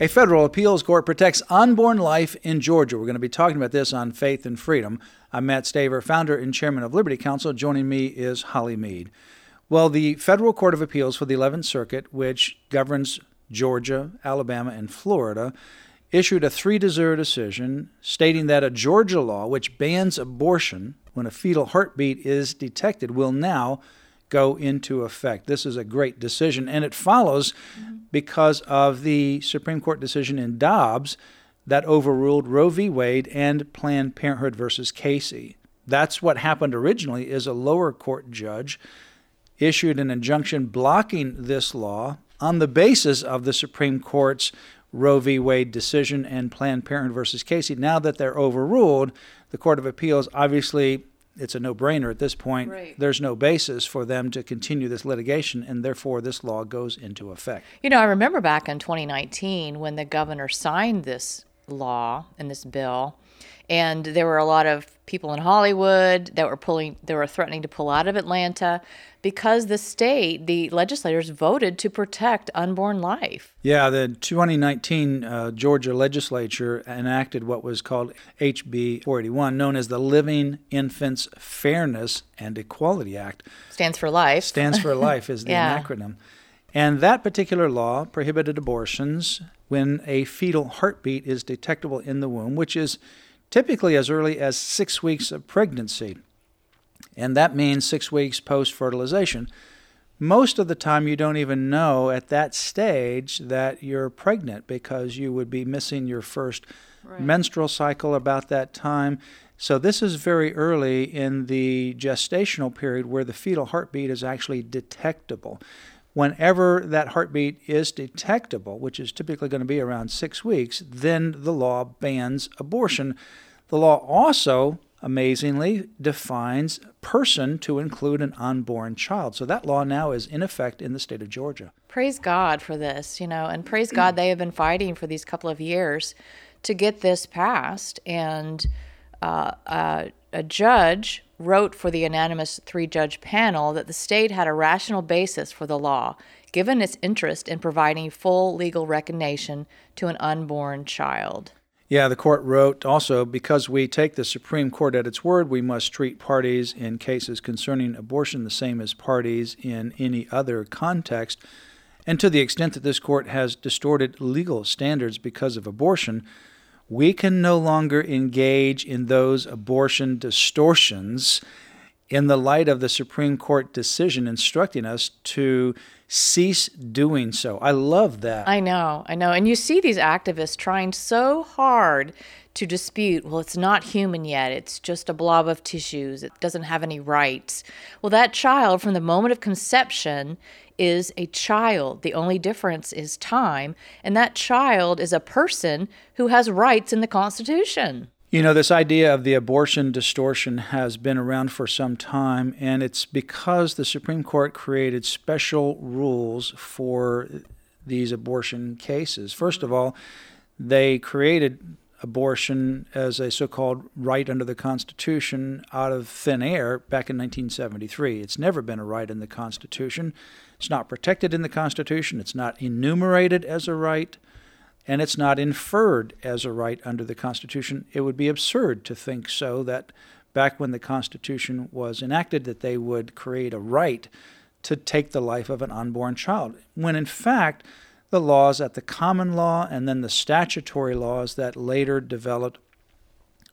A federal appeals court protects unborn life in Georgia. We're going to be talking about this on Faith and Freedom. I'm Matt Staver, founder and chairman of Liberty Counsel. Joining me is Holly Mead. Well, the Federal Court of Appeals for the 11th Circuit, which governs Georgia, Alabama, and Florida, issued a 3 to 0 decision stating that a Georgia law which bans abortion when a fetal heartbeat is detected will now go into effect. This is a great decision, and it follows mm-hmm. because of the Supreme Court decision in Dobbs that overruled Roe v. Wade and Planned Parenthood versus Casey. That's what happened originally is a lower court judge issued an injunction blocking this law on the basis of the Supreme Court's Roe v. Wade decision and Planned Parenthood versus Casey. Now that they're overruled, the Court of Appeals obviously it's a no-brainer at this point. Right. There's no basis for them to continue this litigation, and therefore this law goes into effect. You know, I remember back in 2019 when the governor signed this law and this bill, and there were a lot of people in Hollywood that were pulling, they were threatening to pull out of Atlanta because the state, the legislators voted to protect unborn life. Yeah, the 2019 uh, Georgia legislature enacted what was called HB 481, known as the Living Infants Fairness and Equality Act. Stands for life. Stands for life is the yeah. acronym. And that particular law prohibited abortions when a fetal heartbeat is detectable in the womb, which is typically as early as six weeks of pregnancy and that means six weeks post fertilization. Most of the time, you don't even know at that stage that you're pregnant because you would be missing your first right. menstrual cycle about that time. So, this is very early in the gestational period where the fetal heartbeat is actually detectable. Whenever that heartbeat is detectable, which is typically going to be around six weeks, then the law bans abortion. The law also amazingly defines person to include an unborn child. So that law now is in effect in the state of Georgia. Praise God for this, you know, and praise God they have been fighting for these couple of years to get this passed. And uh, uh, a judge wrote for the unanimous three judge panel that the state had a rational basis for the law, given its interest in providing full legal recognition to an unborn child. Yeah, the court wrote also because we take the Supreme Court at its word, we must treat parties in cases concerning abortion the same as parties in any other context. And to the extent that this court has distorted legal standards because of abortion, we can no longer engage in those abortion distortions in the light of the Supreme Court decision instructing us to cease doing so. I love that. I know, I know. And you see these activists trying so hard to dispute, well, it's not human yet. It's just a blob of tissues. It doesn't have any rights. Well, that child, from the moment of conception, is a child. The only difference is time. And that child is a person who has rights in the Constitution. You know, this idea of the abortion distortion has been around for some time, and it's because the Supreme Court created special rules for these abortion cases. First of all, they created abortion as a so called right under the Constitution out of thin air back in 1973. It's never been a right in the Constitution. It's not protected in the Constitution, it's not enumerated as a right and it's not inferred as a right under the Constitution. It would be absurd to think so that back when the Constitution was enacted that they would create a right to take the life of an unborn child, when in fact the laws at the common law and then the statutory laws that later developed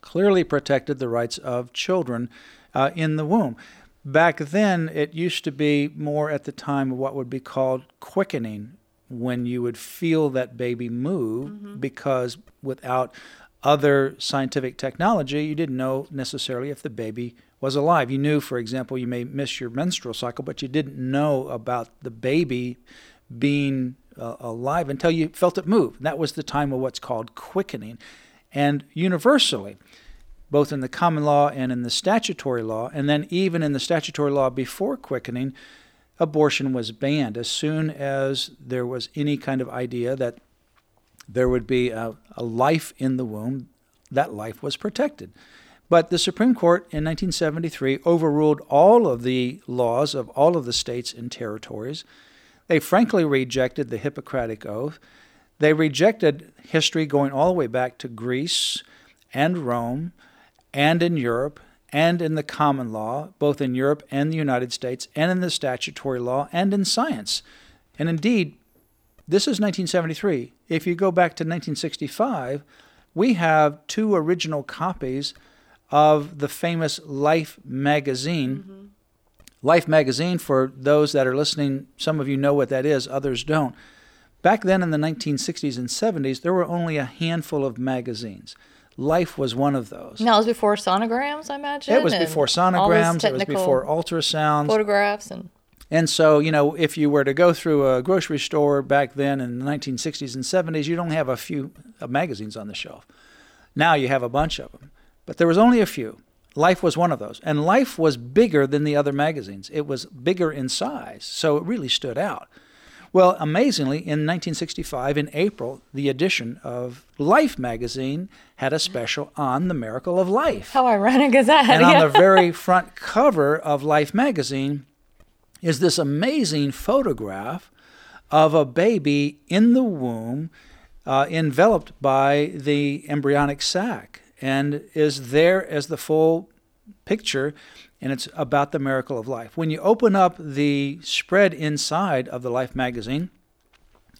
clearly protected the rights of children uh, in the womb. Back then, it used to be more at the time of what would be called quickening when you would feel that baby move mm-hmm. because without other scientific technology, you didn't know necessarily if the baby was alive. You knew, for example, you may miss your menstrual cycle, but you didn't know about the baby being uh, alive until you felt it move. And That was the time of what's called quickening. And universally, both in the common law and in the statutory law, and then even in the statutory law before quickening, abortion was banned as soon as there was any kind of idea that there would be a, a life in the womb, that life was protected. But the Supreme Court in 1973 overruled all of the laws of all of the states and territories. They frankly rejected the Hippocratic Oath. They rejected history going all the way back to Greece and Rome and in Europe and in the common law, both in Europe and the United States, and in the statutory law and in science. And indeed, this is 1973. If you go back to 1965, we have two original copies of the famous Life magazine. Mm-hmm. Life magazine, for those that are listening, some of you know what that is, others don't. Back then in the 1960s and 70s, there were only a handful of magazines. Life was one of those. Now, it was before sonograms, I imagine. It was before sonograms. It was before ultrasounds. Photographs and. And so, you know, if you were to go through a grocery store back then in the 1960s and 70s, you'd only have a few uh, magazines on the shelf. Now you have a bunch of them. But there was only a few. Life was one of those. And Life was bigger than the other magazines. It was bigger in size, so it really stood out. Well, amazingly, in 1965, in April, the edition of Life magazine had a special on the miracle of life. How ironic is that? And on the very front cover of Life magazine is this amazing photograph of a baby in the womb, uh, enveloped by the embryonic sac, and is there as the full picture and it's about the miracle of life. When you open up the spread inside of the Life magazine,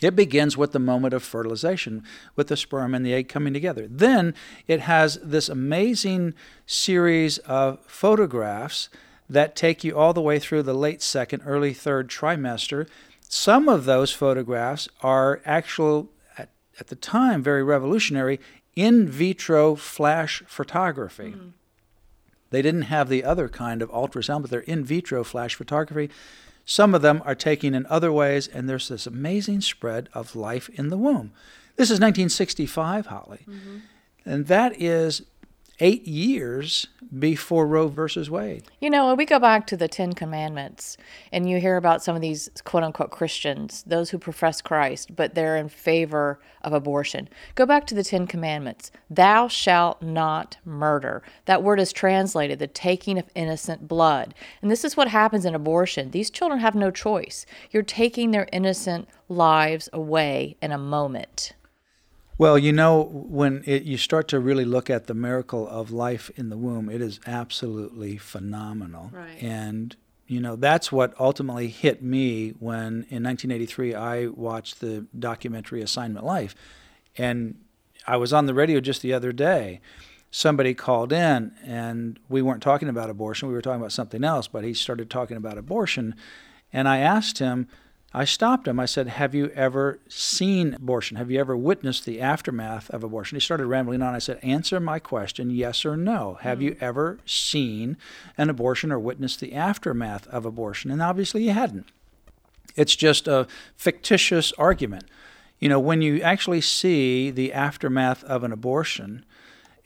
it begins with the moment of fertilization, with the sperm and the egg coming together. Then it has this amazing series of photographs that take you all the way through the late second, early third trimester. Some of those photographs are actual, at, at the time, very revolutionary in vitro flash photography. Mm-hmm. They didn't have the other kind of ultrasound, but they're in vitro flash photography. Some of them are taken in other ways, and there's this amazing spread of life in the womb. This is 1965, Holly. Mm-hmm. And that is eight years before Roe versus Wade. You know, when we go back to the Ten Commandments and you hear about some of these quote unquote Christians, those who profess Christ, but they're in favor of abortion, go back to the Ten Commandments. Thou shalt not murder. That word is translated the taking of innocent blood. And this is what happens in abortion. These children have no choice. You're taking their innocent lives away in a moment. Well, you know, when it, you start to really look at the miracle of life in the womb, it is absolutely phenomenal. Right. And, you know, that's what ultimately hit me when in 1983 I watched the documentary Assignment Life. And I was on the radio just the other day. Somebody called in, and we weren't talking about abortion. We were talking about something else, but he started talking about abortion. And I asked him, I stopped him. I said, Have you ever seen abortion? Have you ever witnessed the aftermath of abortion? He started rambling on. I said, Answer my question, yes or no. Have mm-hmm. you ever seen an abortion or witnessed the aftermath of abortion? And obviously he hadn't. It's just a fictitious argument. You know, when you actually see the aftermath of an abortion,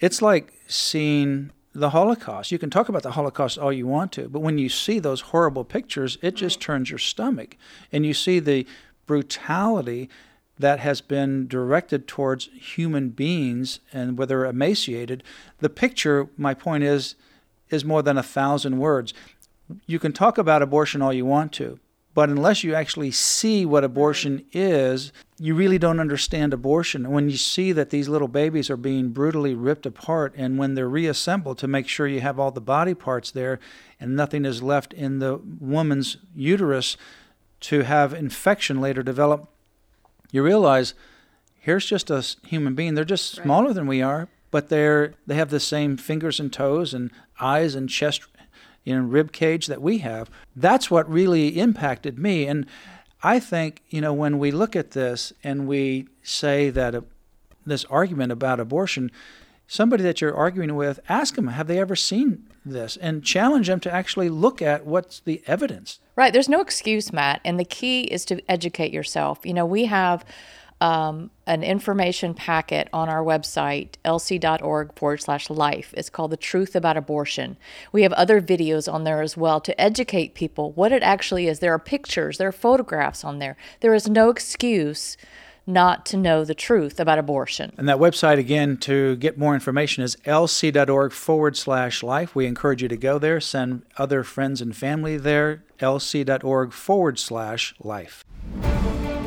it's like seeing the Holocaust. You can talk about the Holocaust all you want to, but when you see those horrible pictures, it just turns your stomach. And you see the brutality that has been directed towards human beings and whether emaciated. The picture, my point is, is more than a thousand words. You can talk about abortion all you want to, but unless you actually see what abortion is, you really don't understand abortion. When you see that these little babies are being brutally ripped apart, and when they're reassembled to make sure you have all the body parts there and nothing is left in the woman's uterus to have infection later develop, you realize here's just a human being. They're just smaller right. than we are, but they're they have the same fingers and toes and eyes and chest in rib cage that we have. That's what really impacted me. And I think, you know, when we look at this and we say that a, this argument about abortion, somebody that you're arguing with, ask them, have they ever seen this? And challenge them to actually look at what's the evidence. Right. There's no excuse, Matt. And the key is to educate yourself. You know, we have um, an information packet on our website, lc.org forward slash life. It's called The Truth About Abortion. We have other videos on there as well to educate people what it actually is. There are pictures, there are photographs on there. There is no excuse not to know the truth about abortion. And that website, again, to get more information is lc.org forward slash life. We encourage you to go there, send other friends and family there, lc.org forward slash life.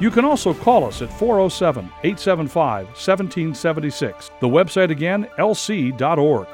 You can also call us at 407 875 1776. The website again, lc.org.